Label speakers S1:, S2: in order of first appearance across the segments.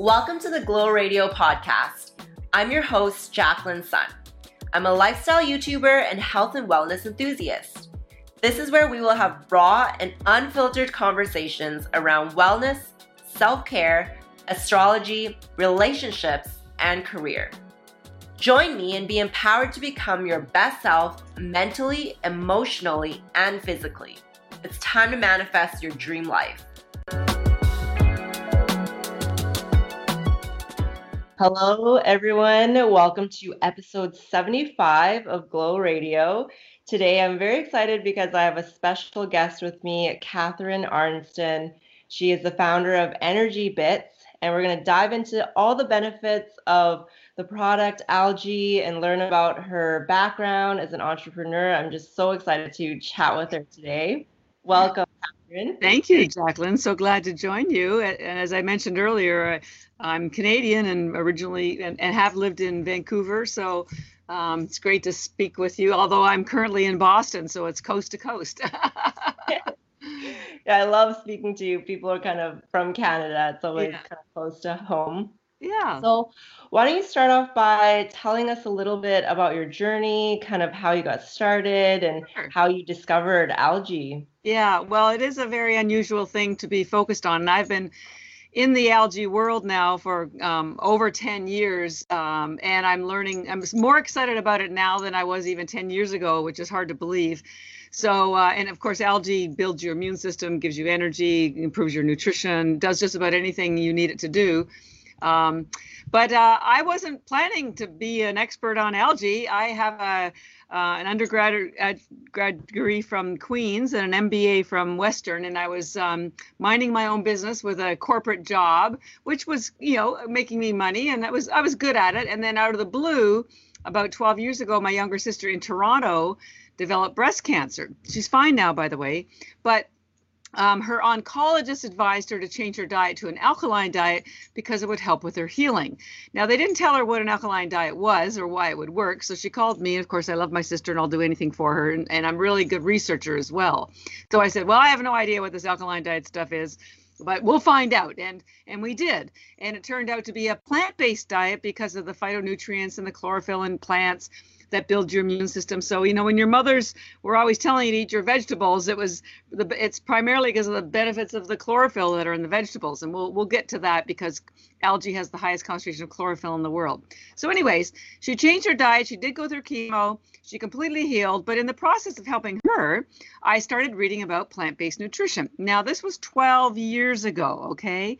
S1: Welcome to the Glow Radio podcast. I'm your host, Jacqueline Sun. I'm a lifestyle YouTuber and health and wellness enthusiast. This is where we will have raw and unfiltered conversations around wellness, self care, astrology, relationships, and career. Join me and be empowered to become your best self mentally, emotionally, and physically. It's time to manifest your dream life. Hello, everyone. Welcome to episode 75 of Glow Radio. Today, I'm very excited because I have a special guest with me, Catherine Arnston. She is the founder of Energy Bits, and we're going to dive into all the benefits of the product algae and learn about her background as an entrepreneur. I'm just so excited to chat with her today. Welcome, Catherine.
S2: Thank you, Jacqueline. So glad to join you. And as I mentioned earlier, I'm Canadian and originally and, and have lived in Vancouver. So um, it's great to speak with you, although I'm currently in Boston, so it's coast to coast.
S1: yeah, I love speaking to you. People are kind of from Canada. It's always yeah. kind of close to home.
S2: Yeah.
S1: So, why don't you start off by telling us a little bit about your journey, kind of how you got started and sure. how you discovered algae?
S2: Yeah, well, it is a very unusual thing to be focused on. And I've been in the algae world now for um, over 10 years um, and i'm learning i'm more excited about it now than i was even 10 years ago which is hard to believe so, uh, and of course, algae builds your immune system, gives you energy, improves your nutrition, does just about anything you need it to do. Um, but uh, I wasn't planning to be an expert on algae. I have a, uh, an undergrad uh, grad degree from Queens and an MBA from Western, and I was um, minding my own business with a corporate job, which was, you know, making me money, and that was I was good at it. And then out of the blue, about 12 years ago, my younger sister in Toronto developed breast cancer. She's fine now, by the way, but um, her oncologist advised her to change her diet to an alkaline diet because it would help with her healing. Now, they didn't tell her what an alkaline diet was or why it would work. So she called me. Of course, I love my sister and I'll do anything for her. And, and I'm really good researcher as well. So I said, Well, I have no idea what this alkaline diet stuff is but we'll find out and and we did and it turned out to be a plant-based diet because of the phytonutrients and the chlorophyll in plants that build your immune system. So, you know, when your mothers were always telling you to eat your vegetables, it was the it's primarily because of the benefits of the chlorophyll that are in the vegetables. And we'll we'll get to that because algae has the highest concentration of chlorophyll in the world. So, anyways, she changed her diet. She did go through chemo. She completely healed. But in the process of helping her, I started reading about plant-based nutrition. Now, this was 12 years ago, okay?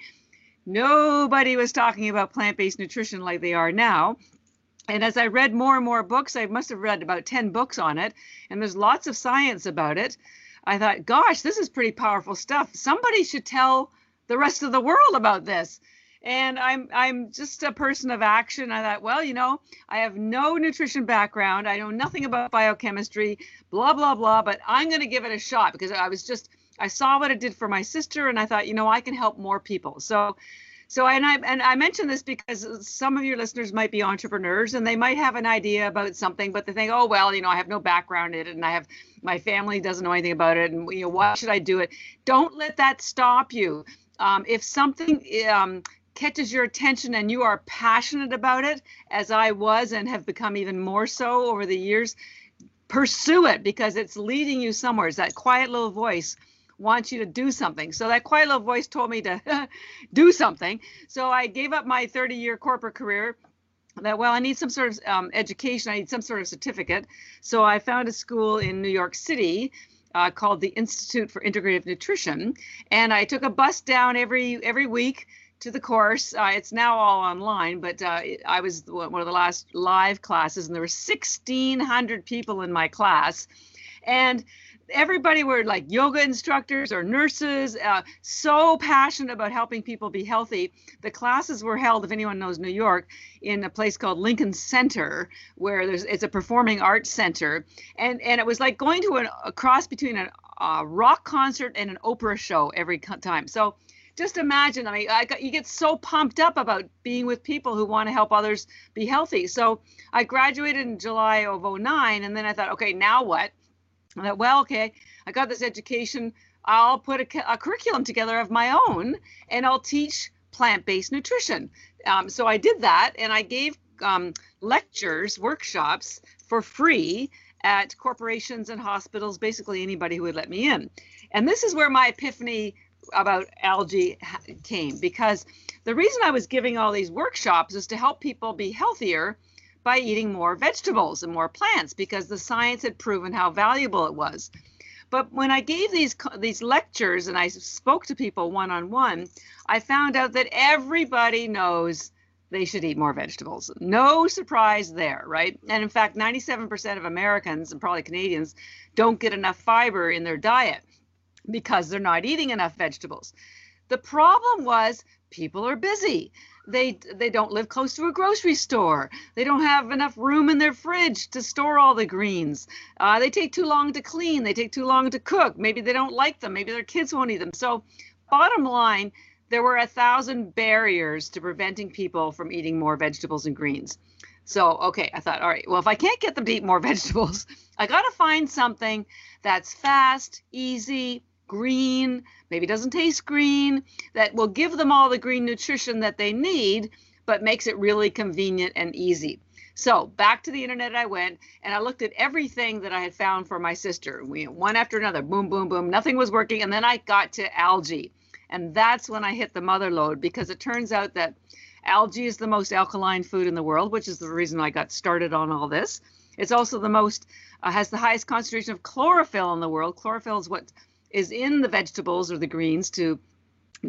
S2: Nobody was talking about plant based nutrition like they are now and as I read more and more books, I must have read about 10 books on it, and there's lots of science about it. I thought, gosh, this is pretty powerful stuff. Somebody should tell the rest of the world about this. And I'm I'm just a person of action. I thought, well, you know, I have no nutrition background. I know nothing about biochemistry, blah blah blah, but I'm going to give it a shot because I was just I saw what it did for my sister and I thought, you know, I can help more people. So so and I and I mention this because some of your listeners might be entrepreneurs and they might have an idea about something, but they think, oh well, you know, I have no background in it and I have my family doesn't know anything about it, and you know, why should I do it? Don't let that stop you. Um, if something um, catches your attention and you are passionate about it, as I was and have become even more so over the years, pursue it because it's leading you somewhere. It's that quiet little voice wants you to do something. So that quiet little voice told me to do something. So I gave up my 30 year corporate career. That well i need some sort of um, education. I need some sort of certificate. So i found a school in new york city uh, called the institute for integrative nutrition. And i took a bus down every every week to the course. Uh, it's now all online but uh, i was one of the last live classes and there were 1600 people in my class. And everybody were like yoga instructors or nurses, uh, so passionate about helping people be healthy. The classes were held, if anyone knows New York, in a place called Lincoln Center, where there's it's a performing arts center, and and it was like going to an, a cross between a, a rock concert and an opera show every time. So just imagine i mean I got, you get so pumped up about being with people who want to help others be healthy so i graduated in july of 09 and then i thought okay now what I thought, well, okay, I got this education. I'll put a, a curriculum together of my own and I'll teach plant-based nutrition. Um, so I did that, and I gave um, lectures, workshops for free at corporations and hospitals, basically anybody who would let me in. And this is where my epiphany about algae came because the reason I was giving all these workshops is to help people be healthier by eating more vegetables and more plants because the science had proven how valuable it was. But when I gave these these lectures and I spoke to people one on one, I found out that everybody knows they should eat more vegetables. No surprise there, right? And in fact, 97% of Americans and probably Canadians don't get enough fiber in their diet because they're not eating enough vegetables. The problem was people are busy. They they don't live close to a grocery store. They don't have enough room in their fridge to store all the greens. Uh, they take too long to clean. They take too long to cook. Maybe they don't like them. Maybe their kids won't eat them. So, bottom line, there were a thousand barriers to preventing people from eating more vegetables and greens. So, okay, I thought, all right, well, if I can't get them to eat more vegetables, I got to find something that's fast, easy, green, maybe doesn't taste green, that will give them all the green nutrition that they need, but makes it really convenient and easy. So back to the internet I went and I looked at everything that I had found for my sister. We one after another, boom, boom, boom. Nothing was working. And then I got to algae. And that's when I hit the mother lode because it turns out that algae is the most alkaline food in the world, which is the reason I got started on all this. It's also the most, uh, has the highest concentration of chlorophyll in the world. Chlorophyll is what is in the vegetables or the greens to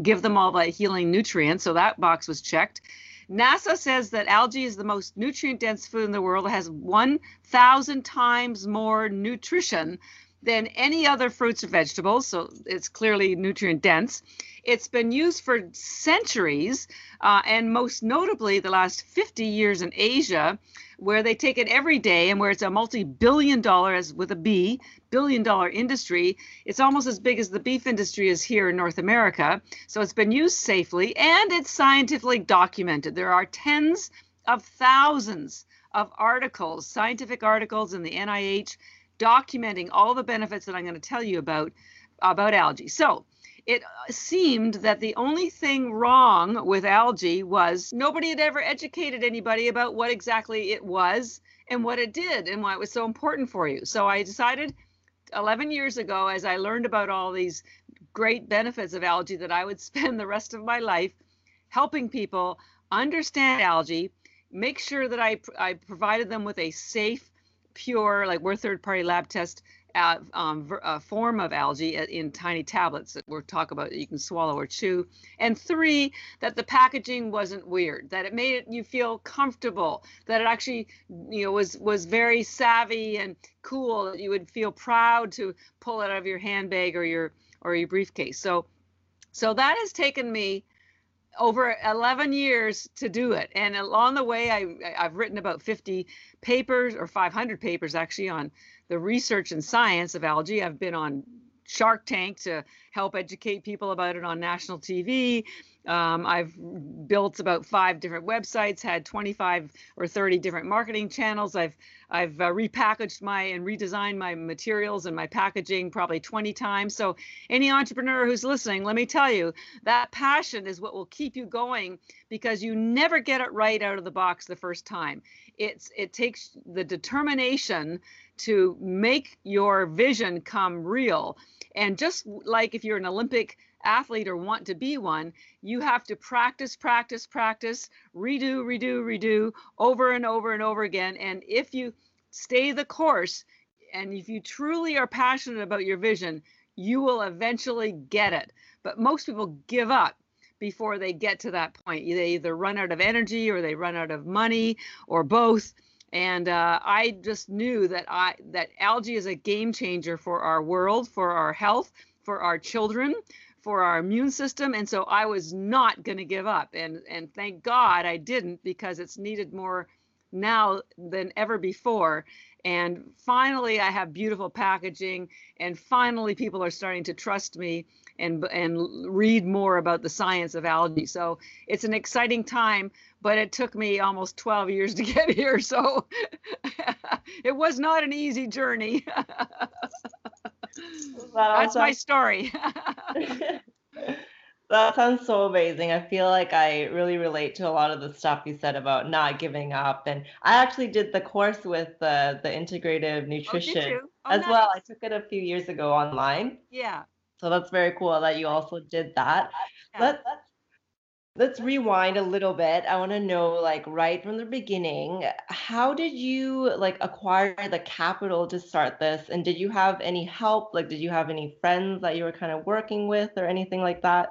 S2: give them all the healing nutrients. So that box was checked. NASA says that algae is the most nutrient dense food in the world. It has 1,000 times more nutrition than any other fruits or vegetables. So it's clearly nutrient dense. It's been used for centuries, uh, and most notably the last 50 years in Asia, where they take it every day and where it's a multi-billion dollar, as with a B, billion dollar industry. It's almost as big as the beef industry is here in North America. So it's been used safely and it's scientifically documented. There are tens of thousands of articles, scientific articles in the NIH documenting all the benefits that I'm going to tell you about about algae. So it uh, seemed that the only thing wrong with algae was nobody had ever educated anybody about what exactly it was and what it did and why it was so important for you. So I decided 11 years ago, as I learned about all these great benefits of algae, that I would spend the rest of my life helping people understand algae, make sure that I, I provided them with a safe, pure, like we're third party lab test uh, um, a form of algae in tiny tablets that we'll talk about that you can swallow or chew. And three, that the packaging wasn't weird, that it made you feel comfortable, that it actually, you know, was was very savvy and cool. That you would feel proud to pull it out of your handbag or your or your briefcase. So, so that has taken me over 11 years to do it and along the way I, i've written about 50 papers or 500 papers actually on the research and science of algae. I've been on Shark Tank to help educate people about it on national TV. Um, I've built about five different websites, had 25 or 30 different marketing channels. I've I've uh, repackaged my and redesigned my materials and my packaging probably 20 times. So any entrepreneur who's listening, let me tell you, that passion is what will keep you going because you never get it right out of the box the first time. It's it takes the determination to make your vision come real. And just like if you're an Olympic athlete or want to be one, you have to practice, practice, practice, redo, redo, redo over and over and over again. And if you stay the course and if you truly are passionate about your vision, you will eventually get it. But most people give up before they get to that point. They either run out of energy or they run out of money or both and uh, I just knew that I that algae is a game changer for our world, for our health, for our children, for our immune system, and so I was not going to give up. And and thank God I didn't because it's needed more now than ever before. And finally, I have beautiful packaging, and finally, people are starting to trust me and and read more about the science of algae. So it's an exciting time, but it took me almost 12 years to get here. So it was not an easy journey. That's my story.
S1: That sounds so amazing. I feel like I really relate to a lot of the stuff you said about not giving up. And I actually did the course with the the integrative
S2: Oh,
S1: nutrition
S2: you? Oh,
S1: as well. I took it a few years ago online.
S2: Yeah.
S1: So that's very cool that you also did that.
S2: Yeah.
S1: Let, let's rewind a little bit. I want to know, like, right from the beginning, how did you like acquire the capital to start this? And did you have any help? Like, did you have any friends that you were kind of working with or anything like that?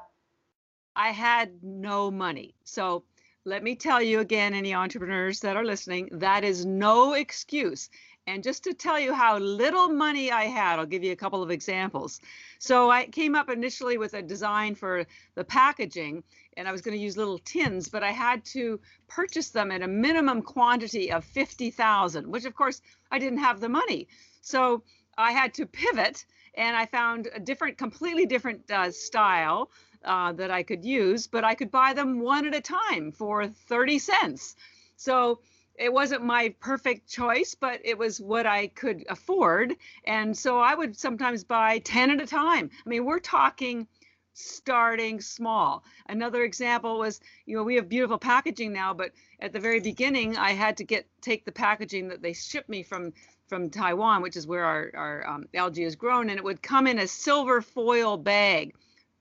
S2: I had no money. So let me tell you again, any entrepreneurs that are listening, that is no excuse. And just to tell you how little money I had, I'll give you a couple of examples. So I came up initially with a design for the packaging, and I was going to use little tins, but I had to purchase them at a minimum quantity of 50,000, which of course I didn't have the money. So I had to pivot and I found a different, completely different uh, style uh, that I could use, but I could buy them one at a time for 30 cents. So it wasn't my perfect choice, but it was what I could afford. And so I would sometimes buy 10 at a time. I mean, we're talking starting small. Another example was, you know, we have beautiful packaging now, but at the very beginning, I had to get take the packaging that they shipped me from from Taiwan, which is where our, our um, algae is grown, and it would come in a silver foil bag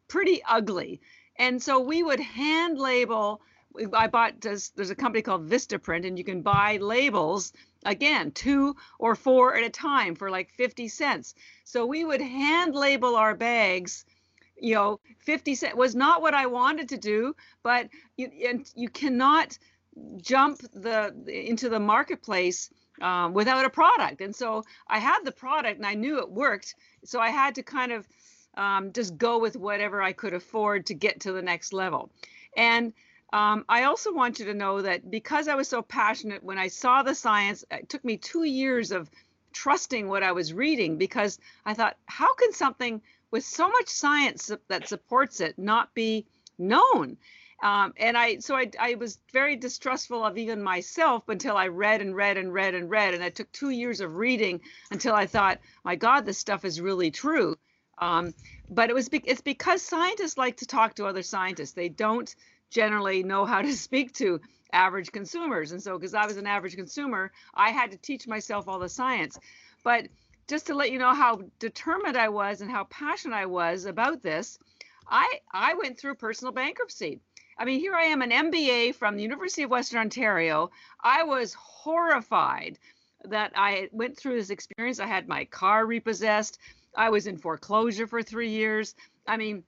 S2: pretty ugly. And so we would hand label. I bought there's, there's a company called Vistaprint, and you can buy labels again two or four at a time for like 50 cents. So we would hand label our bags. You know, 50 cent was not what I wanted to do, but you and you cannot jump the into the marketplace um, without a product. And so I had the product and I knew it worked. So I had to kind of um, just go with whatever I could afford to get to the next level. And um, I also want you to know that because I was so passionate, when I saw the science, it took me two years of trusting what I was reading because I thought, how can something with so much science that supports it not be known? Um, and I, so I, I was very distrustful of even myself until I read and read and read and read. And it took two years of reading until I thought, my God, this stuff is really true. Um, but it was be- it's because scientists like to talk to other scientists. They don't generally know how to speak to average consumers. And so, because I was an average consumer, I had to teach myself all the science. But just to let you know how determined I was and how passionate I was about this, I I went through personal bankruptcy. I mean, here I am, an MBA from the University of Western Ontario. I was horrified that I went through this experience. I had my car repossessed. I was in foreclosure for three years. I mean,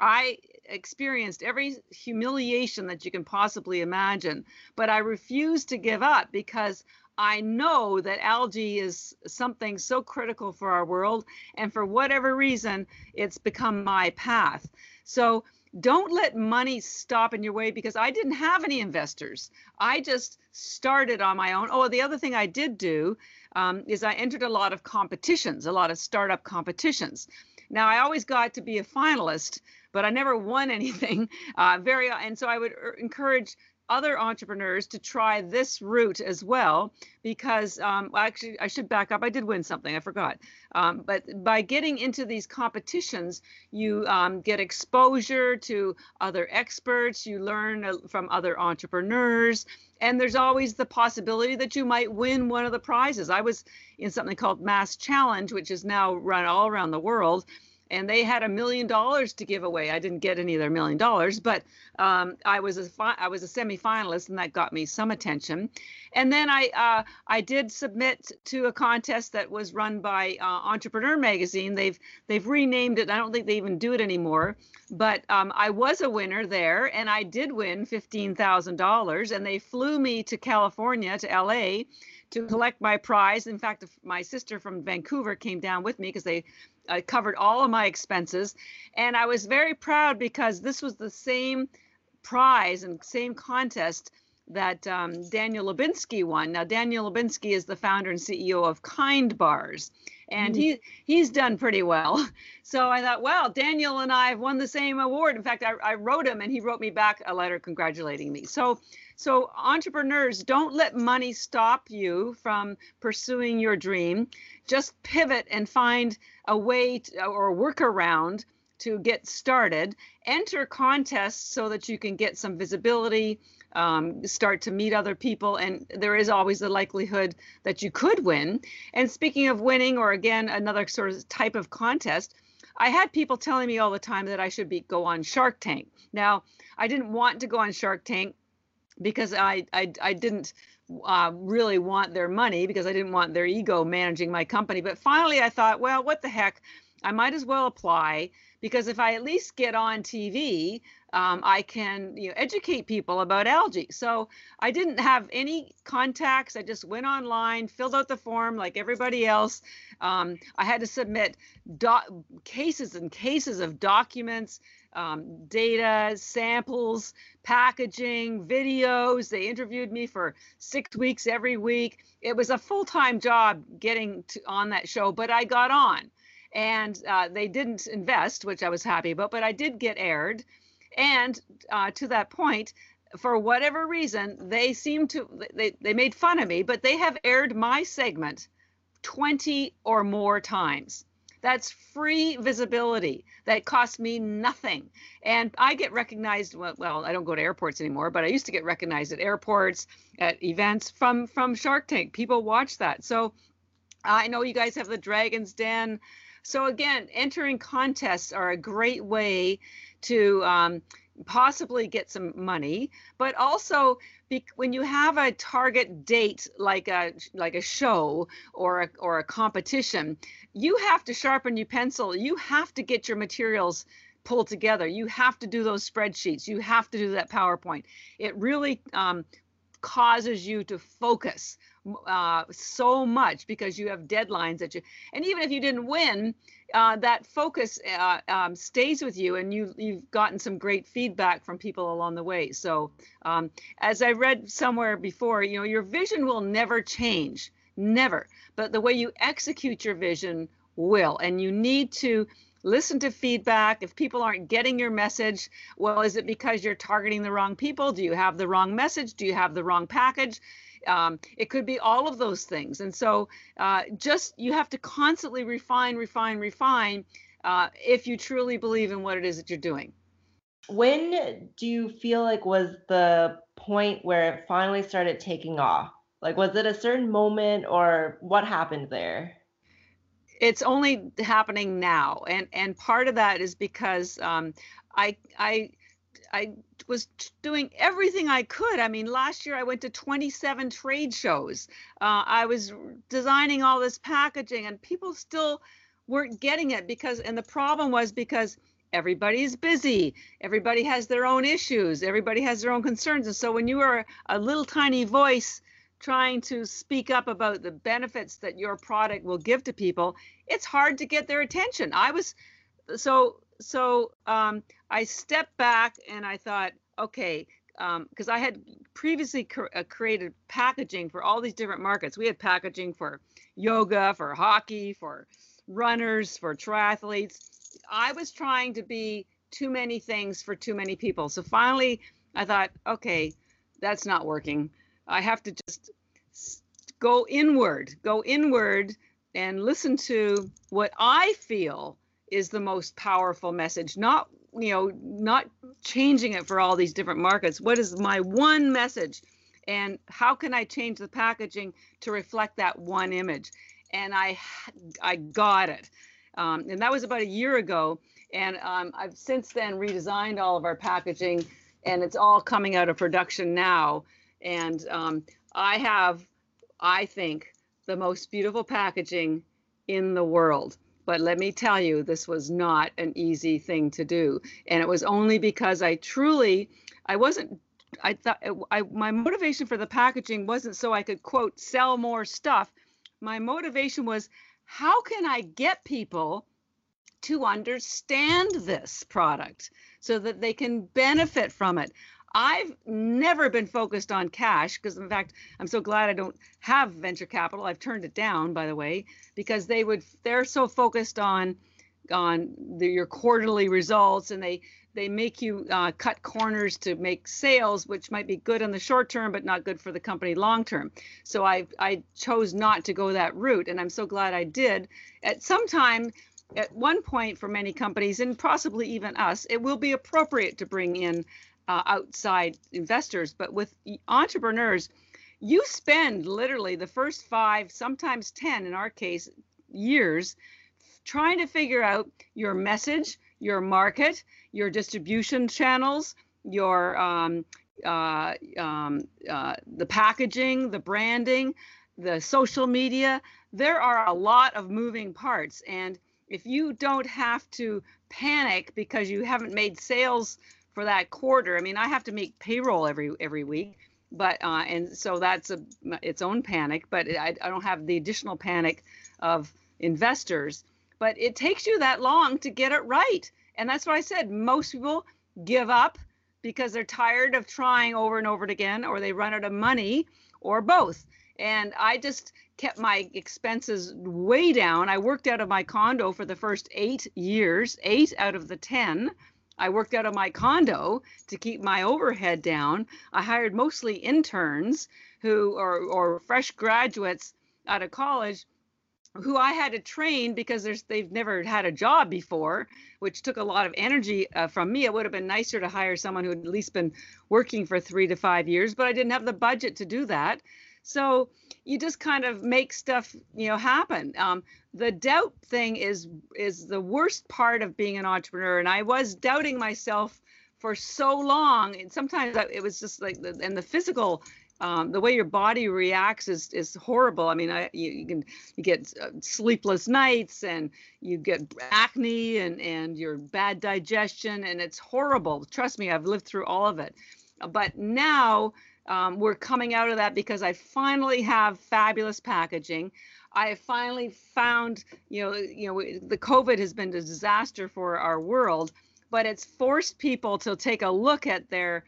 S2: I experienced every humiliation that you can possibly imagine, but I refused to give up because I know that algae is something so critical for our world. And for whatever reason, it's become my path. So don't let money stop in your way because I didn't have any investors. I just started on my own. Oh, the other thing I did do um, is I entered a lot of competitions, a lot of startup competitions. Now I always got to be a finalist, but I never won anything. Uh, very, and so I would er, encourage other entrepreneurs to try this route as well because um, actually i should back up i did win something i forgot um, but by getting into these competitions you um, get exposure to other experts you learn uh, from other entrepreneurs and there's always the possibility that you might win one of the prizes i was in something called mass challenge which is now run all around the world and they had a million dollars to give away. I didn't get any of their million dollars, but um, I was a fi- I was a semifinalist, and that got me some attention. And then I uh, I did submit to a contest that was run by uh, Entrepreneur Magazine. They've they've renamed it. I don't think they even do it anymore. But um, I was a winner there, and I did win fifteen thousand dollars. And they flew me to California to L.A. to collect my prize. In fact, my sister from Vancouver came down with me because they I covered all of my expenses. And I was very proud because this was the same prize and same contest that um, Daniel Lubetzky won. Now, Daniel Lubetzky is the founder and CEO of Kind Bars, and mm. he he's done pretty well. So I thought, well, Daniel and I have won the same award. In fact, I, I wrote him, and he wrote me back a letter congratulating me. So, so entrepreneurs, don't let money stop you from pursuing your dream. Just pivot and find a way to, or a workaround to get started. Enter contests so that you can get some visibility, um, start to meet other people, and there is always the likelihood that you could win. And speaking of winning, or again, another sort of type of contest, I had people telling me all the time that I should be go on Shark Tank. Now, I didn't want to go on Shark Tank because I I, I didn't uh, really want their money because I didn't want their ego managing my company. But finally, I thought, well, what the heck? I might as well apply because if I at least get on TV, um, I can you know, educate people about algae. So I didn't have any contacts. I just went online, filled out the form like everybody else. Um, I had to submit do- cases and cases of documents, um, data, samples, packaging, videos. They interviewed me for six weeks every week. It was a full time job getting to, on that show, but I got on. And uh, they didn't invest, which I was happy about, but I did get aired. And uh, to that point, for whatever reason, they seem to they, they made fun of me, but they have aired my segment 20 or more times. That's free visibility that costs me nothing. And I get recognized well, well, I don't go to airports anymore, but I used to get recognized at airports, at events from from Shark Tank. People watch that. So I know you guys have the Dragon's Den. So again, entering contests are a great way to um, possibly get some money, but also be, when you have a target date like a like a show or a, or a competition, you have to sharpen your pencil. You have to get your materials pulled together. You have to do those spreadsheets. You have to do that PowerPoint. It really um, causes you to focus uh, so much because you have deadlines that you and even if you didn't win uh, that focus uh, um, stays with you and you you've gotten some great feedback from people along the way. So um, as i read somewhere before you know your vision will never change never but the way you execute your vision will. And you need to listen to feedback. If people aren't getting your message well is it because you're targeting the wrong people? Do you have the wrong message? Do you have the wrong package um, it could be all of those things. And so uh, just you have to constantly refine, refine, refine uh, if you truly believe in what it is that you're doing.
S1: When do you feel like was the point where it finally started taking off? Like, was it a certain moment or what happened there?
S2: It's only happening now, and and part of that is because um, I I I was doing everything I could. I mean, last year I went to 27 trade shows. Uh, I was designing all this packaging, and people still weren't getting it because, and the problem was because everybody's busy. Everybody has their own issues. Everybody has their own concerns. And so when you are a little tiny voice trying to speak up about the benefits that your product will give to people, it's hard to get their attention. I was so so um, I stepped back and I thought, okay, because um, I had previously cr- uh, created packaging for all these different markets. We had packaging for yoga, for hockey, for runners, for triathletes. I was trying to be too many things for too many people. So finally, I thought, okay, that's not working. I have to just go inward, go inward and listen to what I feel is the most powerful message. Not you know not changing it for all these different markets. What is my one message? And how can i change the packaging to reflect that one image? And i i got it. Um, and that was about a year ago. And um, i've since then redesigned all of our packaging and it's all coming out of production now. And um, i have i think the most beautiful packaging in the world but let me tell you, this was not an easy thing to do. And it was only because I truly, I wasn't, I thought, I, my motivation for the packaging wasn't so I could, quote, sell more stuff. My motivation was, how can I get people to understand this product so that they can benefit from it? I've never been focused on cash because, in fact, I'm so glad I don't have venture capital. I've turned it down, by the way, because they would they're so focused on on the, your quarterly results and they they make you uh, cut corners to make sales, which might be good in the short term, but not good for the company long term. So I I chose not to go that route, and I'm so glad I did. At some time, at one point for many companies and possibly even us, it will be appropriate to bring in uh, outside investors. But with entrepreneurs, you spend literally the first five, sometimes 10 in our case, years trying to figure out your message, your market, your distribution channels, your um, uh, um, uh, the packaging, the branding, the social media. There are a lot of moving parts, and if you don't have to panic because you haven't made sales for that quarter, I mean, I have to make payroll every every week, but uh, and so that's a its own panic. But I, I don't have the additional panic of investors. But it takes you that long to get it right, and that's why I said most people give up because they're tired of trying over and over again, or they run out of money, or both. And I just kept my expenses way down. I worked out of my condo for the first eight years, eight out of the 10. I worked out of my condo to keep my overhead down. I hired mostly interns who or, or fresh graduates out of college who I had to train because they've never had a job before, which took a lot of energy uh, from me. It would have been nicer to hire someone who had at least been working for three to five years, but I didn't have the budget to do that. So you just kind of make stuff, you know, happen. Um, the doubt thing is is the worst part of being an entrepreneur, and I was doubting myself for so long. And sometimes it was just like, the, and the physical um, the way your body reacts is is horrible. I mean, I, you, you can you get uh, sleepless nights and you get acne and and your bad digestion and it's horrible. Trust me, I've lived through all of it. But now um, we're coming out of that because I finally have fabulous packaging. I have finally found, you know, you know, the COVID has been a disaster for our world, but it's forced people to take a look at their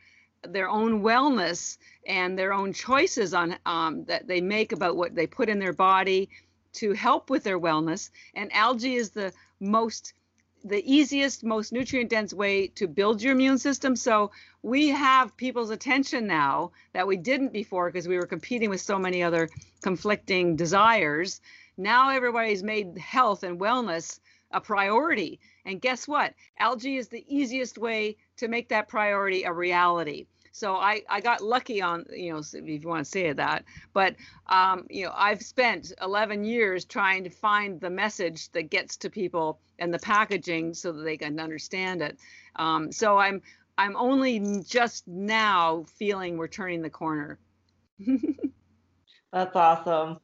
S2: their own wellness and their own choices on um, that they make about what they put in their body to help with their wellness. And algae is the most the easiest, most nutrient dense way to build your immune system. So we have people's attention now that we didn't before because we were competing with so many other conflicting desires. Now everybody's made health and wellness a priority. And guess what? Algae is the easiest way to make that priority a reality. So I, I got lucky on, you know, if you want to say that, but, um, you know, I've spent 11 years trying to find the message that gets to people and the packaging so that they can understand it. Um, so I'm, I'm only just now feeling we're turning the corner.
S1: That's awesome.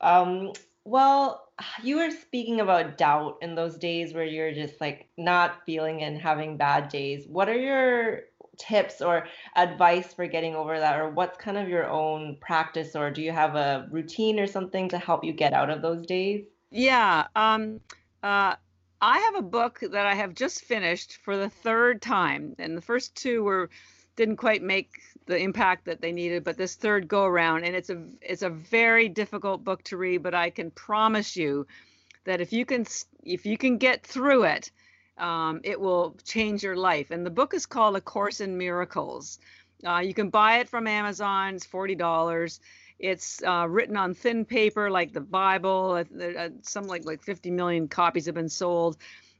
S1: Um, well, you were speaking about doubt in those days where you're just like not feeling and having bad days. What are your tips or advice for getting over that? Or what's kind of your own practice? Or do you have a routine or something to help you get out of those days?
S2: Yeah um uh i have a book that i have just finished for the third time and the first two were didn't quite make the impact that they needed but this third go around and it's a it's a very difficult book to read but i can promise you that if you can if you can get through it um, it will change your life. And the book is called A Course in Miracles. Uh, you can buy it from Amazon. It's forty dollars. It's uh, written on thin paper, like the Bible. Uh, uh some like like 50 million copies have been sold.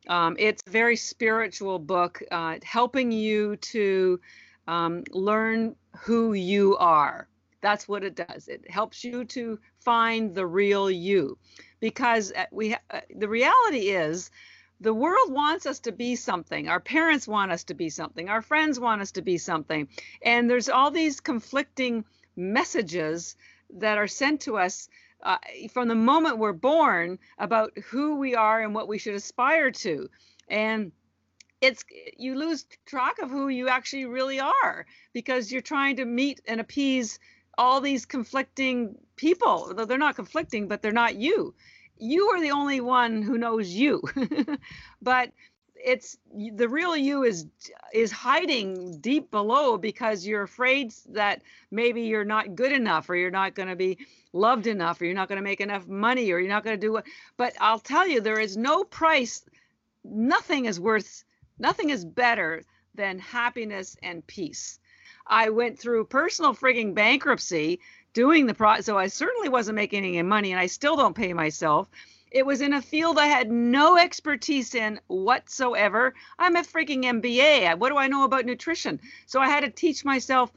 S2: Um, it's a very spiritual book, uh, helping you to um, learn who you are. That's what it does. It helps you to find the real you, because uh, we ha- the reality is the world wants us to be something. Our parents want us to be something. Our friends want us to be something. And there's all these conflicting messages that are sent to us uh, from the moment we're born about who we are and what we should aspire to. And it's you lose track of who you actually really are because you're trying to meet and appease all these conflicting people. Though they're not conflicting, but they're not you you are the only one who knows you. But it's the real you is is hiding deep below because you're afraid that maybe you're not good enough or you're not going to be loved enough or you're not going to make enough money or you're not going to do what but i'll tell you there is no price. Nothing is worth nothing is better than happiness and peace. I went through personal frigging bankruptcy doing the pro so I certainly wasn't making any money and I still don't pay myself. It was in a field I had no expertise in whatsoever. I'm a freaking MBA. What do I know about nutrition? So I had to teach myself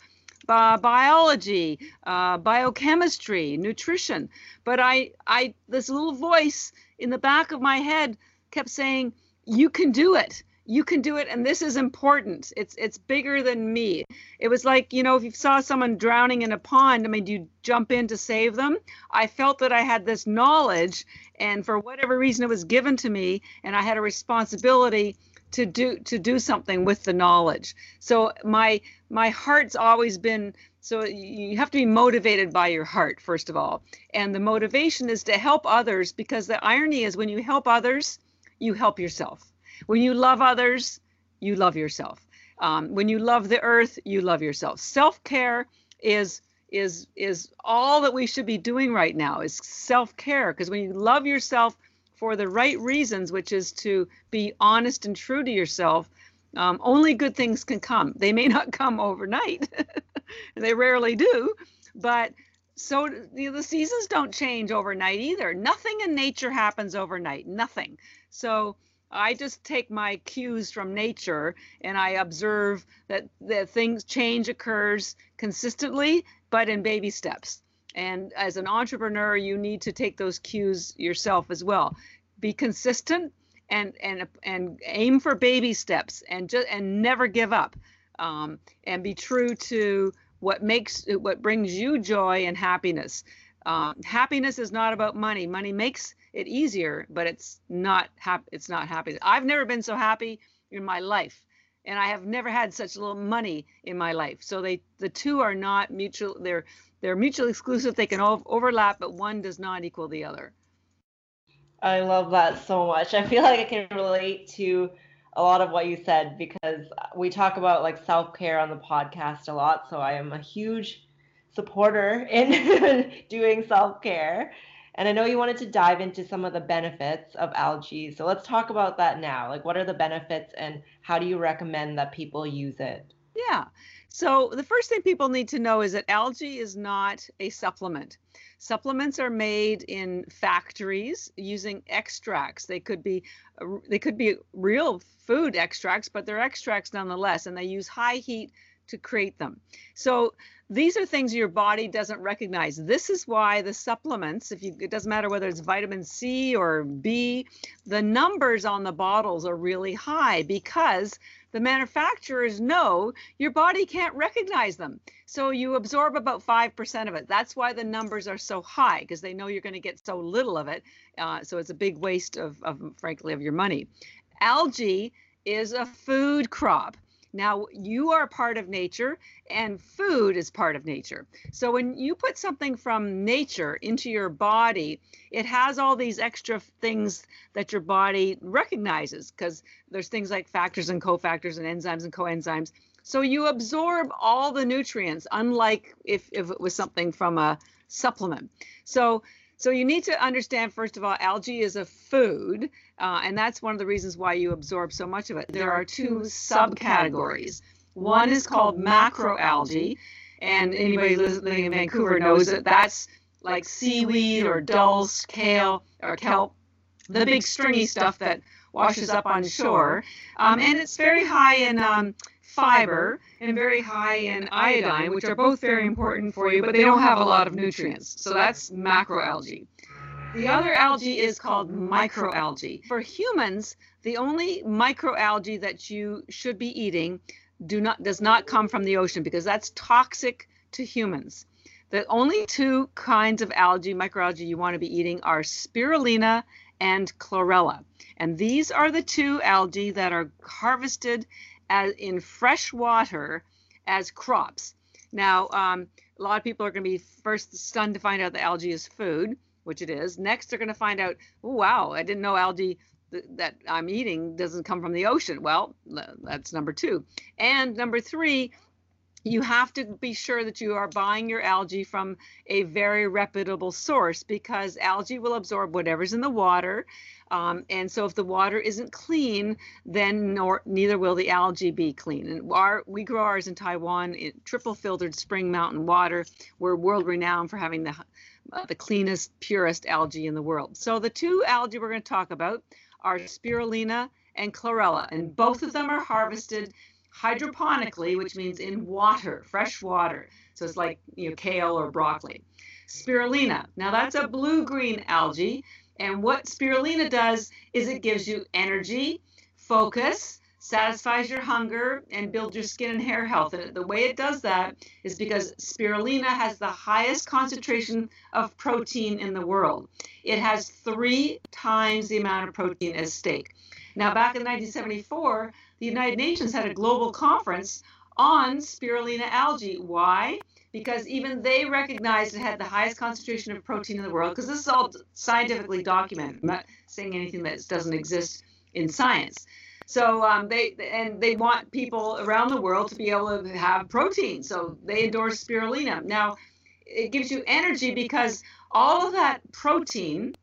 S2: uh, biology, uh, biochemistry, nutrition. But I, I, this little voice in the back of my head kept saying, "You can do it." You can do it and this is important. It's it's bigger than me. It was like you know if you saw someone drowning in a pond i mean do you jump in to save them i felt that i had this knowledge and for whatever reason it was given to me and i had a responsibility to do to do something with the knowledge. So my my heart's always been so you have to be motivated by your heart first of all. And the motivation is to help others because the irony is when you help others you help yourself when you love others, you love yourself. Um, when you love the earth, you love yourself. Self care is is is all that we should be doing right now is self care because when you love yourself for the right reasons, which is to be honest and true to yourself, um, only good things can come. They may not come overnight, they rarely do, but so you know, the seasons don't change overnight either. Nothing in nature happens overnight. Nothing. So I just take my cues from nature and I observe that that things change occurs consistently, but in baby steps. And as an entrepreneur, you need to take those cues yourself as well. Be consistent and and and aim for baby steps and just and never give up. Um, and be true to what makes what brings you joy and happiness. Um, happiness is not about money. Money makes it easier, but it's not happy. It's not happy. I've never been so happy in my life, and I have never had such little money in my life. So they, the two are not mutual. They're they're mutually exclusive. They can all overlap, but one does not equal the other.
S1: I love that so much. I feel like I can relate to a lot of what you said because we talk about like self-care on the podcast a lot. So I am a huge supporter in doing self-care. And I know you wanted to dive into some of the benefits of algae. So let's talk about that now. Like, what are the benefits and how do you recommend that people use it?
S2: Yeah. So, the first thing people need to know is that algae is not a supplement. Supplements are made in factories using extracts. They could be they could be real food extracts, but they're extracts nonetheless and they use high heat to create them. So these are things your body doesn't recognize. This is why the supplements, if you it doesn't matter whether it's vitamin C or B, the numbers on the bottles are really high because the manufacturers know your body can't recognize them. So you absorb about 5% of it. That's why the numbers are so high because they know you're going to get so little of it. Uh, so it's a big waste of, of, frankly, of your money. Algae is a food crop. Now, you are part of nature and food is part of nature. So, when you put something from nature into your body, it has all these extra things that your body recognizes because there's things like factors and cofactors and enzymes and coenzymes. So, you absorb all the nutrients, unlike if, if it was something from a supplement. So, so you need to understand, first of all, algae is a food, uh, and that's one of the reasons why you absorb so much of it. There are two subcategories. One is called macroalgae, and anybody living in Vancouver knows that that's like seaweed or dulse, kale, or kelp, the big stringy stuff that washes up on shore. Um, and it's very high in um, fiber and very high in iodine, which are both very important for you, but they don't have a lot of nutrients. So that's macroalgae. The other algae is called microalgae. For humans, the only microalgae that you should be eating do not does not come from the ocean because that's toxic to humans. The only two kinds of algae, microalgae you want to be eating are spirulina and chlorella. And these are the two algae that are harvested as in fresh water as crops. Now, um, a lot of people are going to be first stunned to find out that algae is food, which it is. Next, they're going to find out, oh, wow, I didn't know algae th- that I'm eating doesn't come from the ocean. Well, that's number two. And number three, you have to be sure that you are buying your algae from a very reputable source because algae will absorb whatever's in the water. Um, and so if the water isn't clean, then nor, neither will the algae be clean. And our, we grow ours in Taiwan in triple filtered spring mountain water. We're world renowned for having the, uh, the cleanest, purest algae in the world. So the two algae we're going to talk about are spirulina and chlorella, and both of them are harvested hydroponically, which means in water, fresh water. So it's like you know kale or broccoli. Spirulina. Now that's a blue-green algae, and what spirulina does is it gives you energy, focus, satisfies your hunger, and builds your skin and hair health. And the way it does that is because spirulina has the highest concentration of protein in the world. It has three times the amount of protein as steak. Now, back in 1974, the United Nations had a global conference on spirulina algae. Why? Because even they recognized it had the highest concentration of protein in the world, because this is all scientifically documented. I'm not saying anything that doesn't exist in science. So um, they and they want people around the world to be able to have protein. So they endorse spirulina. Now, it gives you energy because all of that protein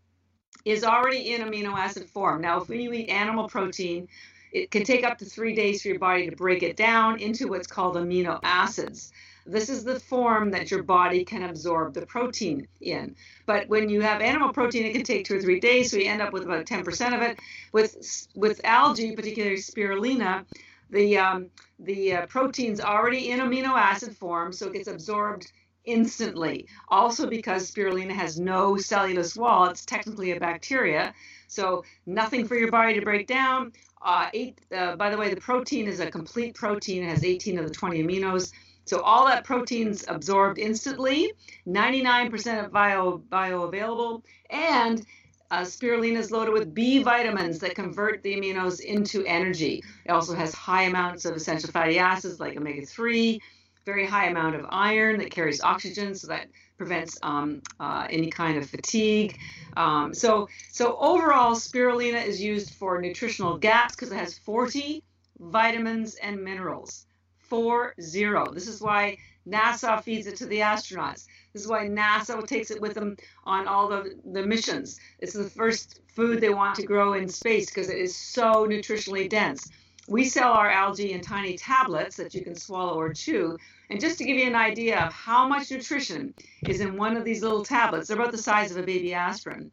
S2: is already in amino acid form. Now, if you eat animal protein, it can take up to three days for your body to break it down into what's called amino acids. This is the form that your body can absorb the protein in. But when you have animal protein, it can take two or three days, so you end up with about 10% of it. With with algae, particularly spirulina, the um, the uh, protein's already in amino acid form, so it gets absorbed instantly. Also, because spirulina has no cellulose wall, it's technically a bacteria, so nothing for your body to break down. Uh, eight, uh, by the way, the protein is a complete protein. It has 18 of the 20 aminos. So all that protein's absorbed instantly, 99% of bio bioavailable, and uh, spirulina is loaded with B vitamins that convert the aminos into energy. It also has high amounts of essential fatty acids like omega 3, very high amount of iron that carries oxygen, so that prevents um, uh, any kind of fatigue. Um, so, so overall, spirulina is used for nutritional gaps because it has 40 vitamins and minerals. Four zero. This is why NASA feeds it to the astronauts. This is why NASA takes it with them on all the, the missions. It's the first food they want to grow in space because it is so nutritionally dense. We sell our algae in tiny tablets that you can swallow or chew. And just to give you an idea of how much nutrition is in one of these little tablets, they're about the size of a baby aspirin.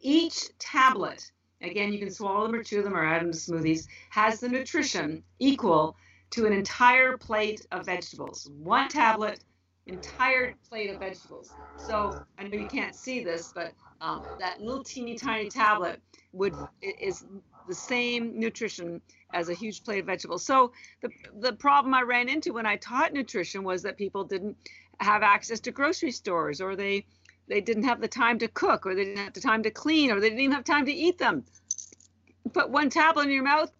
S2: Each tablet, again, you can swallow them or chew them or add them to smoothies, has the nutrition equal to an entire plate of vegetables. One tablet, entire plate of vegetables. So I know you can't see this, but um, that little teeny tiny tablet would is the same nutrition as a huge plate of vegetables. So the the problem I ran into when I taught nutrition was that people didn't have access to grocery stores or they they didn't have the time to cook or they didn't have the time to clean or they didn't even have time to eat them. Put one tablet in your mouth,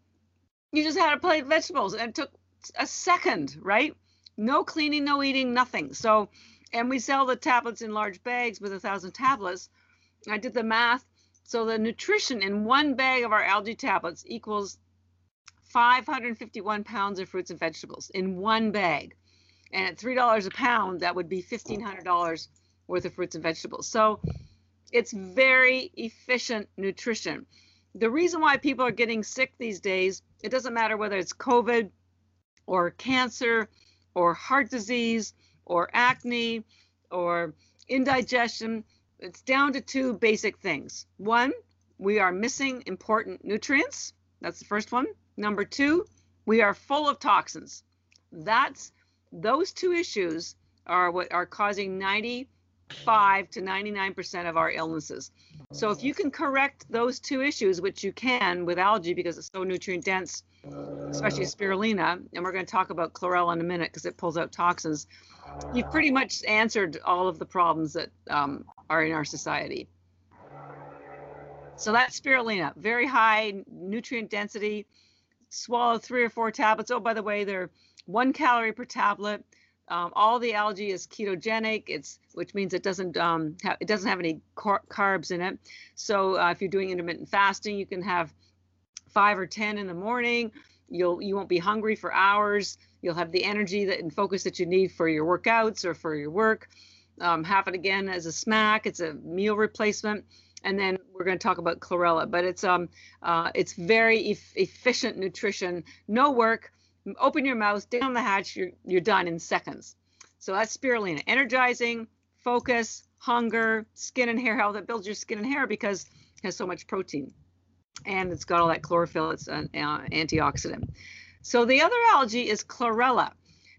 S2: you just had a plate of vegetables and it took a second, right? No cleaning, no eating, nothing. So, and we sell the tablets in large bags with a thousand tablets. I did the math. So the nutrition in one bag of our algae tablets equals 551 pounds of fruits and vegetables in one bag. And at $3 a pound, that would be $1,500 worth of fruits and vegetables. So it's very efficient nutrition. The reason why people are getting sick these days, it doesn't matter whether it's COVID or cancer or heart disease or acne or indigestion. It's down to two basic things. One, we are missing important nutrients. That's the first one. Number two, we are full of toxins. That's those two issues are what are causing 95 to 99% of our illnesses. So if you can correct those two issues, which you can with algae because it's so nutrient dense, especially spirulina, and we're going to talk about chlorella in a minute because it pulls out toxins, you've pretty much answered all of the problems that um, are in our society. So that's spirulina, very high nutrient density. Swallow three or four tablets. Oh, by the way, they're one calorie per tablet. Um, all the algae is ketogenic. It's which means it doesn't um, have, it doesn't have any car- carbs in it. So uh, if you're doing intermittent fasting, you can have five or ten in the morning. You'll you won't be hungry for hours. You'll have the energy that and focus that you need for your workouts or for your work. Um, have it again as a snack. It's a meal replacement. And then we're going to talk about chlorella, but it's um uh, it's very e- efficient nutrition. No work. Open your mouth, down the hatch. You're you're done in seconds. So that's spirulina, energizing, focus, hunger, skin and hair health. It builds your skin and hair because it has so much protein, and it's got all that chlorophyll. It's an uh, antioxidant. So the other algae is chlorella.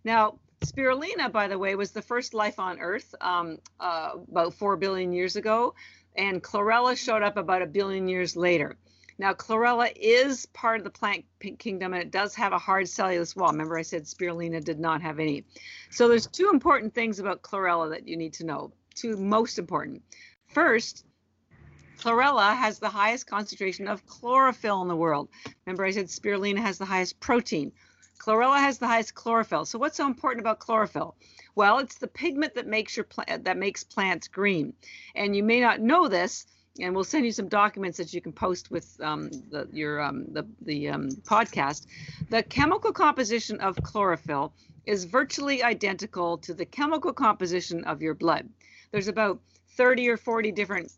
S2: Now, spirulina, by the way, was the first life on Earth um, uh, about four billion years ago, and chlorella showed up about a billion years later. Now, chlorella is part of the plant kingdom, and it does have a hard cellulose wall. Remember, I said spirulina did not have any. So there's two important things about chlorella that you need to know. Two most important. First, Chlorella has the highest concentration of chlorophyll in the world. Remember, I said spirulina has the highest protein. Chlorella has the highest chlorophyll. So, what's so important about chlorophyll? Well, it's the pigment that makes your plant that makes plants green. And you may not know this, and we'll send you some documents that you can post with um, the, your um, the the um, podcast. The chemical composition of chlorophyll is virtually identical to the chemical composition of your blood. There's about 30 or 40 different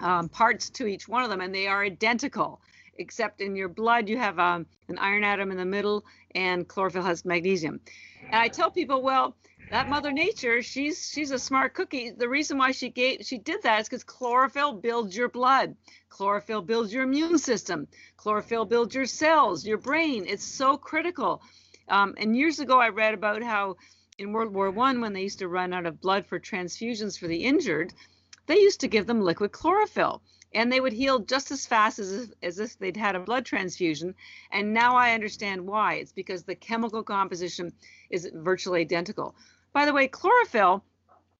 S2: um, parts to each one of them, and they are identical, except in your blood you have um, an iron atom in the middle, and chlorophyll has magnesium. And I tell people, well, that Mother Nature, she's she's a smart cookie. The reason why she gave she did that is because chlorophyll builds your blood, chlorophyll builds your immune system, chlorophyll builds your cells, your brain. It's so critical. Um, and years ago, I read about how in World War One, when they used to run out of blood for transfusions for the injured, they used to give them liquid chlorophyll and they would heal just as fast as if, as if they'd had a blood transfusion. And now I understand why. It's because the chemical composition is virtually identical. By the way, chlorophyll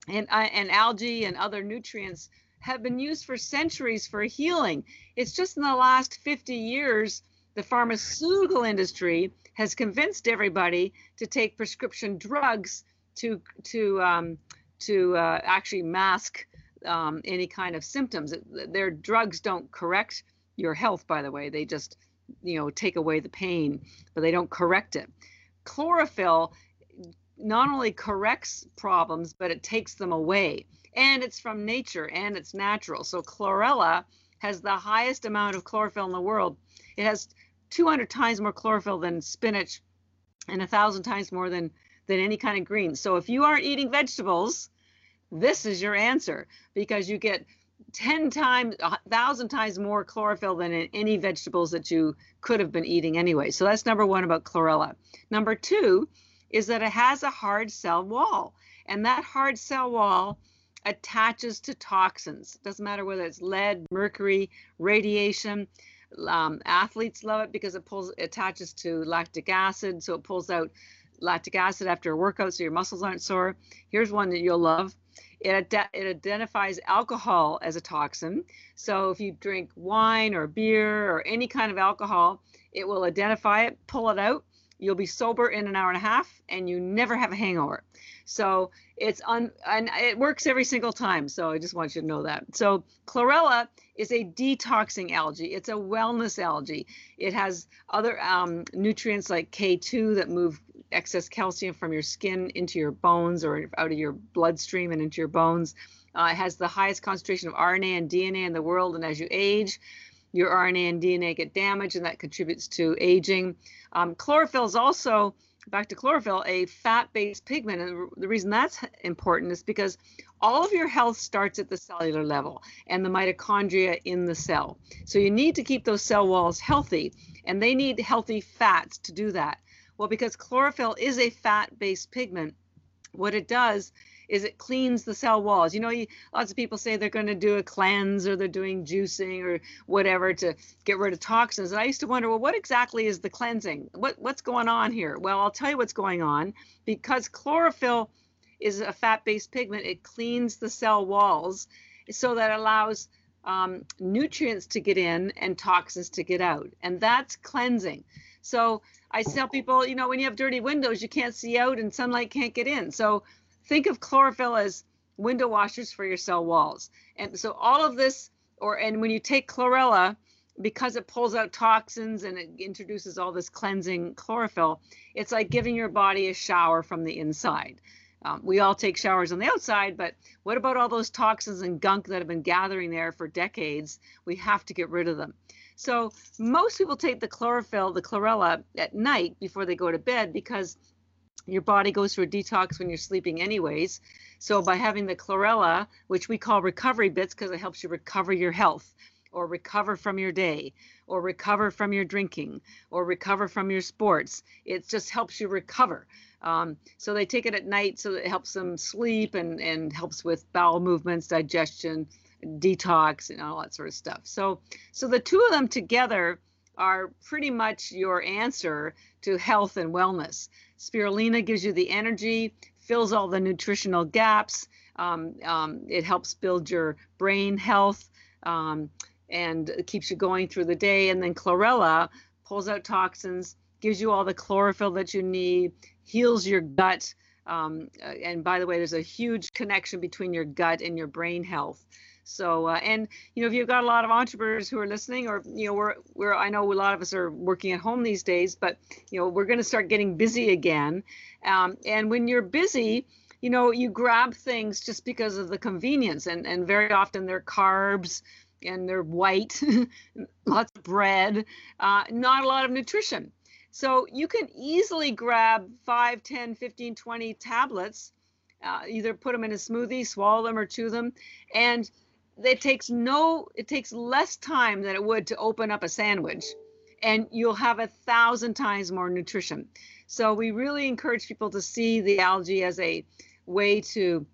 S2: and, uh, and algae and other nutrients have been used for centuries for healing. It's just in the last 50 years the pharmaceutical industry has convinced everybody to take prescription drugs to to um, to uh, actually mask um, any kind of symptoms. Their drugs don't correct your health, by the way. They just, you know, take away the pain, but they don't correct it. Chlorophyll not only corrects problems, but it takes them away. And it's from nature and it's natural. So chlorella has the highest amount of chlorophyll in the world. It has 200 times more chlorophyll than spinach and a thousand times more than than any kind of green. So if you aren't eating vegetables, this is your answer because you get 10 times, a thousand times more chlorophyll than in any vegetables that you could have been eating anyway. So that's number one about chlorella. Number two is that it has a hard cell wall, and that hard cell wall attaches to toxins. Doesn't matter whether it's lead, mercury, radiation. Um, athletes love it because it pulls attaches to lactic acid, so it pulls out lactic acid after a workout, so your muscles aren't sore. Here's one that you'll love it, ad- it identifies alcohol as a toxin. So if you drink wine or beer or any kind of alcohol, it will identify it, pull it out. You'll be sober in an hour and a half, and you never have a hangover. So it's un and it works every single time. So I just want you to know that. So chlorella is a detoxing algae. It's a wellness algae. It has other um, nutrients like K2 that move excess calcium from your skin into your bones or out of your bloodstream and into your bones. Uh, it has the highest concentration of RNA and DNA in the world. And as you age, your RNA and DNA get damaged, and that contributes to aging. Um, chlorophyll is also, back to chlorophyll, a fat based pigment. And the reason that's important is because all of your health starts at the cellular level and the mitochondria in the cell. So you need to keep those cell walls healthy, and they need healthy fats to do that. Well, because chlorophyll is a fat based pigment, what it does is it cleans the cell walls. You know, you, lots of people say they're going to do a cleanse or they're doing juicing or whatever to get rid of toxins. And I used to wonder, well, what exactly is the cleansing? What what's going on here? Well, I'll tell you what's going on because chlorophyll is a fat-based pigment. It cleans the cell walls so that allows um, nutrients to get in and toxins to get out, and that's cleansing. So I tell people, you know, when you have dirty windows, you can't see out and sunlight can't get in. So think of chlorophyll as window washers for your cell walls. And so all of this, or and when you take chlorella, because it pulls out toxins and it introduces all this cleansing chlorophyll, it's like giving your body a shower from the inside. Um, we all take showers on the outside, but what about all those toxins and gunk that have been gathering there for decades? We have to get rid of them. So most people take the chlorophyll, the chlorella, at night before they go to bed because your body goes through a detox when you're sleeping anyways. So by having the chlorella, which we call recovery bits because it helps you recover your health or recover from your day or recover from your drinking or recover from your sports, it just helps you recover. Um, so they take it at night so it helps them sleep and, and helps with bowel movements, digestion, detox, and all that sort of stuff. So, so the two of them together are pretty much your answer to health and wellness. Spirulina gives you the energy, fills all the nutritional gaps. Um, um, it helps build your brain health um, and keeps you going through the day. And then chlorella pulls out toxins, gives you all the chlorophyll that you need, heals your gut. Um, uh, and by the way, there's a huge connection between your gut and your brain health. So, uh, and you know, if you've got a lot of entrepreneurs who are listening, or you know, we're we're I know a lot of us are working at home these days, but you know, we're going to start getting busy again. Um, and when you're busy, you know, you grab things just because of the convenience, and and very often they're carbs and they're white, lots of bread, uh, not a lot of nutrition. So you can easily grab 5, 10, 15, 20 tablets, uh, either put them in a smoothie, swallow them, or chew them. And it takes no, it takes less time than it would to open up a sandwich. And you'll have a thousand times more nutrition. So we really encourage people to see the algae as a way to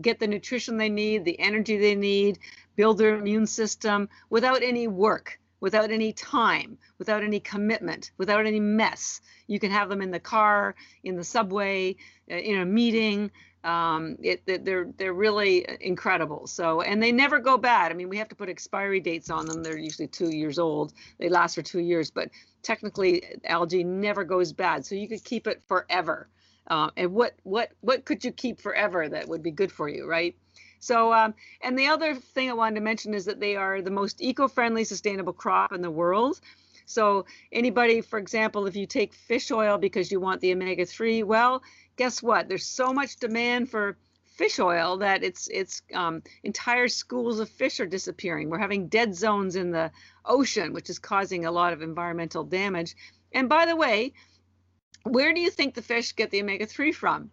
S2: get the nutrition they need, the energy they need, build their immune system without any work without any time, without any commitment, without any mess. You can have them in the car, in the subway, uh, in a meeting. Um, it, they're they're really incredible. So and they never go bad. I mean, we have to put expiry dates on them. They're usually two years old. They last for two years, but technically, algae never goes bad. So you could keep it forever. Uh, and what what what could you keep forever that would be good for you, right? So, um, and the other thing I wanted to mention is that they are the most eco-friendly, sustainable crop in the world. So, anybody, for example, if you take fish oil because you want the omega-3, well, guess what? There's so much demand for fish oil that it's it's um, entire schools of fish are disappearing. We're having dead zones in the ocean, which is causing a lot of environmental damage. And by the way, where do you think the fish get the omega-3 from?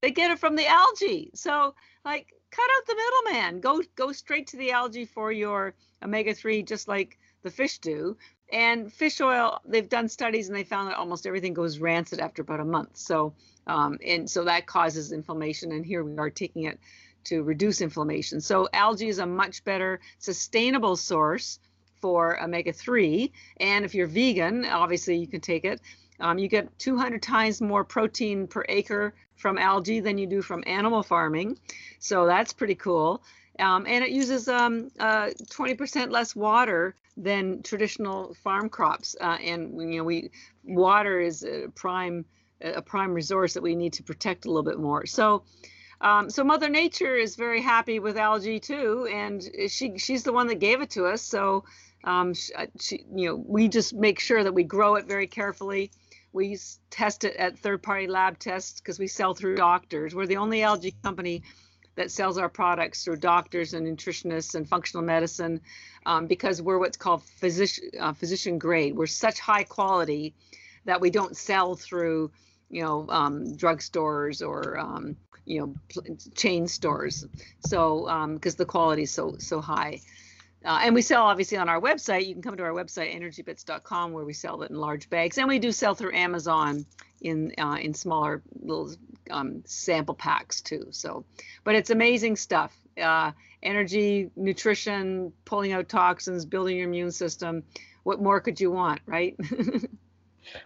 S2: They get it from the algae. So, like, cut out the middleman. Go go straight to the algae for your omega three, just like the fish do. And fish oil, they've done studies and they found that almost everything goes rancid after about a month. So um, and so that causes inflammation. And here we are taking it to reduce inflammation. So algae is a much better sustainable source for omega 3. And if you're vegan, obviously you can take it. Um, you get 200 times more protein per acre from algae than you do from animal farming. So that's pretty cool. Um, and it uses um, uh, 20% less water than traditional farm crops. Uh, and you know, we water is a prime a prime resource that we need to protect a little bit more. So. Um, so Mother Nature is very happy with algae too, and she she's the one that gave it to us. So um, she, uh, she, you know, we just make sure that we grow it very carefully we test it at third party lab tests because we sell through doctors. We're the only algae company that sells our products through doctors and nutritionists and functional medicine um, because we're what's called physician uh, physician grade. We're such high quality that we don't sell through you know um, drugstores or um, you know chain stores. So because um, the quality is so so high. Uh, and we sell obviously on our website. You can come to our website energybits.com where we sell it in large bags, and we do sell through Amazon in uh, in smaller little um, sample packs too. So, but it's amazing stuff. Uh, energy, nutrition, pulling out toxins, building your immune system. What more could you want, right?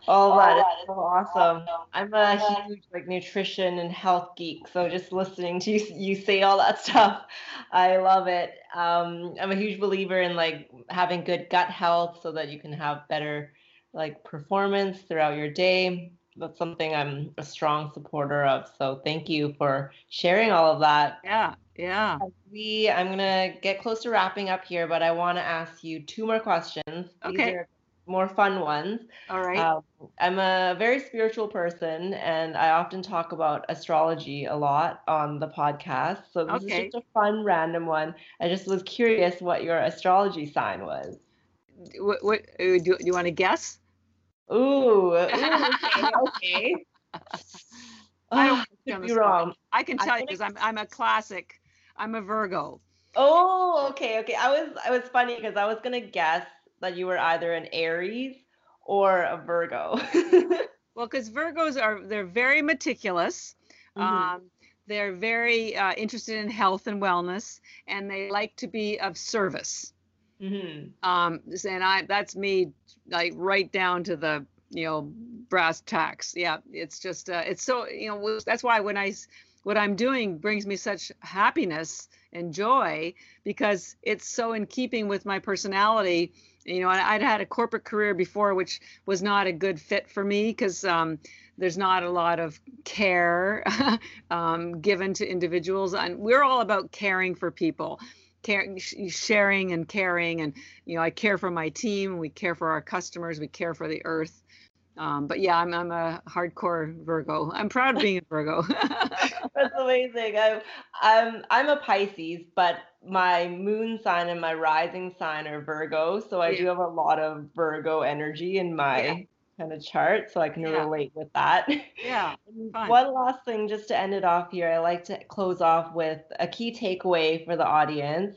S1: All that is so awesome. I'm a huge like nutrition and health geek, so just listening to you, you say all that stuff, I love it. Um, I'm a huge believer in like having good gut health so that you can have better like performance throughout your day. That's something I'm a strong supporter of. So thank you for sharing all of that.
S2: Yeah, Yeah.
S1: We, I'm gonna get close to wrapping up here, but I want to ask you two more questions.
S2: Okay.
S1: More fun ones.
S2: All right.
S1: Um, I'm a very spiritual person, and I often talk about astrology a lot on the podcast. So this
S2: Okay.
S1: is just a fun, random one. I just was curious what your astrology sign was.
S2: what, what do, do you want to guess?
S1: Ooh, ooh okay, okay.
S2: I don't on
S1: could be wrong.
S2: I can tell you because I'm I'm a classic. I'm a Virgo.
S1: Oh, okay, okay. I was I was funny because I was gonna guess that you were either an Aries or a Virgo.
S2: Well, because Virgos are they're very meticulous.
S1: Mhm.
S2: Um, they're very uh, interested in health and wellness, and they like to be of service.
S1: Mhm.
S2: Um, and I that's me like right down to the you know brass tacks. Yeah, it's just uh, it's so you know that's why when I what I'm doing brings me such happiness and joy because it's so in keeping with my personality. You know, I'd had a corporate career before, which was not a good fit for me because um, there's not a lot of care um, given to individuals, and we're all about caring for people, caring, sharing, and caring. And you know, I care for my team, we care for our customers, we care for the earth. Um, but yeah, I'm I'm a hardcore Virgo. I'm proud of being a Virgo.
S1: That's amazing. I'm I'm I'm a Pisces, but my moon sign and my rising sign are Virgo, so I do have a lot of Virgo energy in my
S2: Yeah.
S1: kind of chart, so I can
S2: Yeah.
S1: relate with that.
S2: yeah.
S1: One last thing, just to end it off here, I like to close off with a key takeaway for the audience.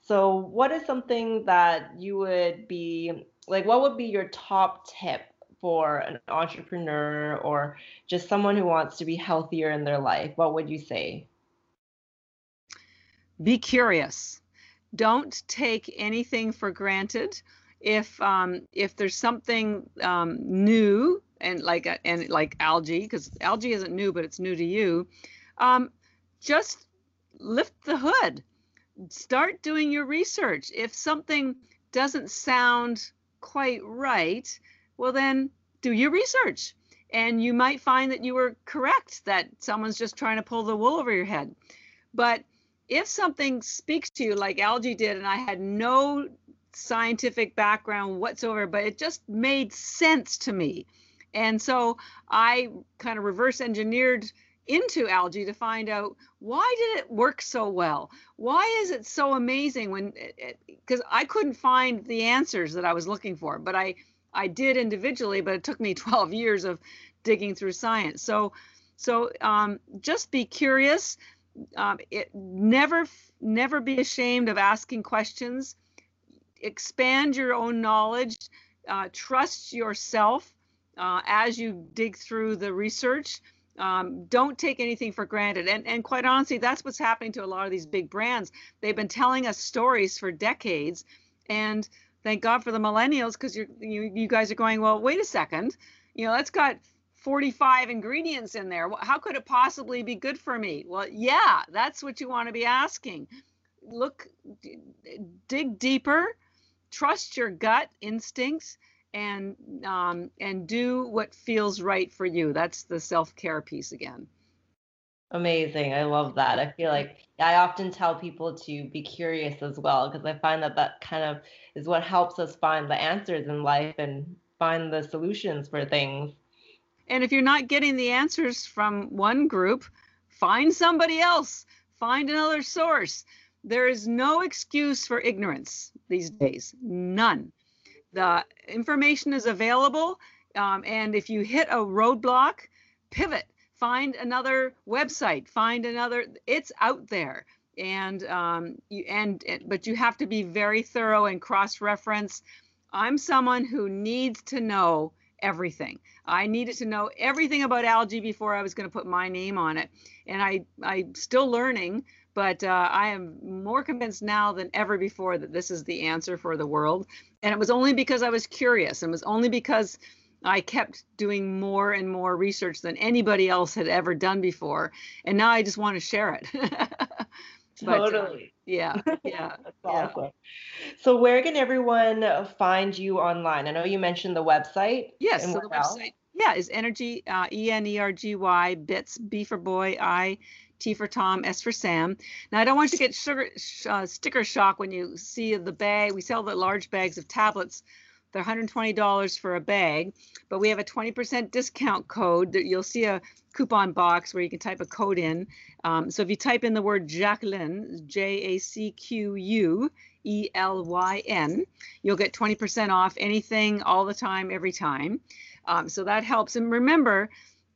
S1: So, what is something that you would be like, what would be your top tip for an entrepreneur or just someone who wants to be healthier in their life? What would you say?
S2: Be curious. Don't take anything for granted. If um, if there's something um, new and like and like algae because algae isn't new but it's new to you um, just lift the hood. Start doing your research. If something doesn't sound quite right well then do your research. And you might find that you were correct that someone's just trying to pull the wool over your head. But if something speaks to you like algae did and i had no scientific background whatsoever but it just made sense to me. And so i kind of reverse engineered into algae to find out why did it work so well? Why is it so amazing when because i couldn't find the answers that i was looking for but i i did individually but it took me 12 years of digging through science. So so um, just be curious um, it never never be ashamed of asking questions. Expand your own knowledge. Uh, trust yourself uh, as you dig through the research. Um, don't take anything for granted. And and quite honestly that's what's happening to a lot of these big brands. They've been telling us stories for decades. And thank god for the millennials because you you guys are going well wait a second. You know that's got 45 ingredients in there. How could it possibly be good for me? Well, yeah, that's what you want to be asking. Look, dig deeper, trust your gut instincts, and um, and do what feels right for you. That's the self care piece again.
S1: Amazing. I love that. I feel like I often tell people to be curious as well because I find that that kind of is what helps us find the answers in life and find the solutions for things.
S2: And if you're not getting the answers from one group, find somebody else, find another source. There is no excuse for ignorance these days, none. The information is available, um, and if you hit a roadblock, pivot, find another website, find another, it's out there. And um, you and but you have to be very thorough and cross-reference. I'm someone who needs to know everything. I needed to know everything about algae before I was going to put my name on it. And I, I'm still learning, but uh, I am more convinced now than ever before that this is the answer for the world. And it was only because I was curious. And it was only because I kept doing more and more research than anybody else had ever done before. And now I just want to share it. But, uh,
S1: Totally.
S2: yeah, yeah.
S1: That's
S2: yeah.
S1: awesome. So where can everyone find you online? I know you mentioned the website.
S2: Yes, so the
S1: else?
S2: website, Yeah, is energy uh, E N E R G Y bits B for boy I T for Tom, S for Sam. Now, I don't want you to get sugar, uh, sticker shock when you see the bag. We sell the large bags of tablets. They're $120 for a bag, but we have a 20% discount code that you'll see a coupon box where you can type a code in. Um, so if you type in the word Jacquelyn, J A C Q U E L Y N, you'll get 20% off anything all the time, every time. Um, so that helps. And remember,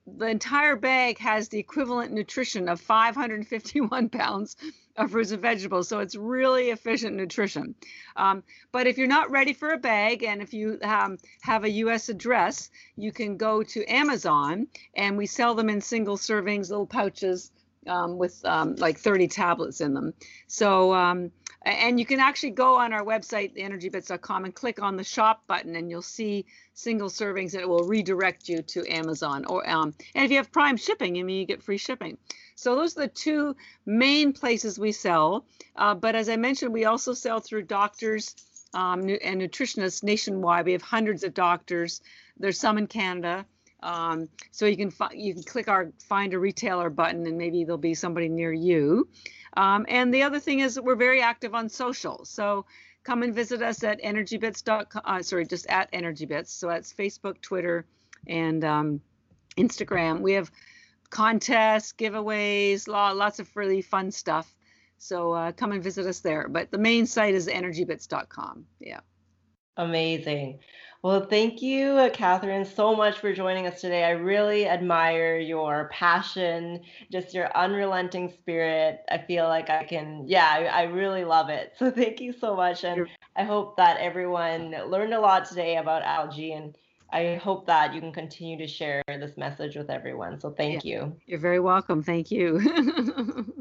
S2: the entire bag has the equivalent nutrition of 551 pounds of fruits and vegetables. So it's really efficient nutrition. Um, but if you're not ready for a bag and if you um, have a US address, you can go to Amazon and we sell them in single servings, little pouches um, with um, like 30 tablets in them. So, um, and you can actually go on our website, energybits.com, and click on the shop button, and you'll see single servings, and it will redirect you to Amazon. Or um, and if you have Prime shipping, I mean, you get free shipping. So those are the two main places we sell. Uh, but as I mentioned, we also sell through doctors um, and nutritionists nationwide. We have hundreds of doctors. There's some in Canada. Um, so you can fi- you can click our find a retailer button, and maybe there'll be somebody near you. Um, and the other thing is we're very active on social. So come and visit us at energybits.com. Uh, sorry, just at energybits. So that's Facebook, Twitter, and um, Instagram. We have contests, giveaways, lots of really fun stuff. So uh, come and visit us there. But the main site is energybits.com. Yeah.
S1: Amazing. Well, thank you, Catharine, so much for joining us today. I really admire your passion, just your unrelenting spirit. I feel like I can, yeah, I, I really love it. So thank you so much. And I hope that everyone learned a lot today about algae. And I hope that you can continue to share this message with everyone. So thank yeah. you.
S2: You're very welcome. Thank you.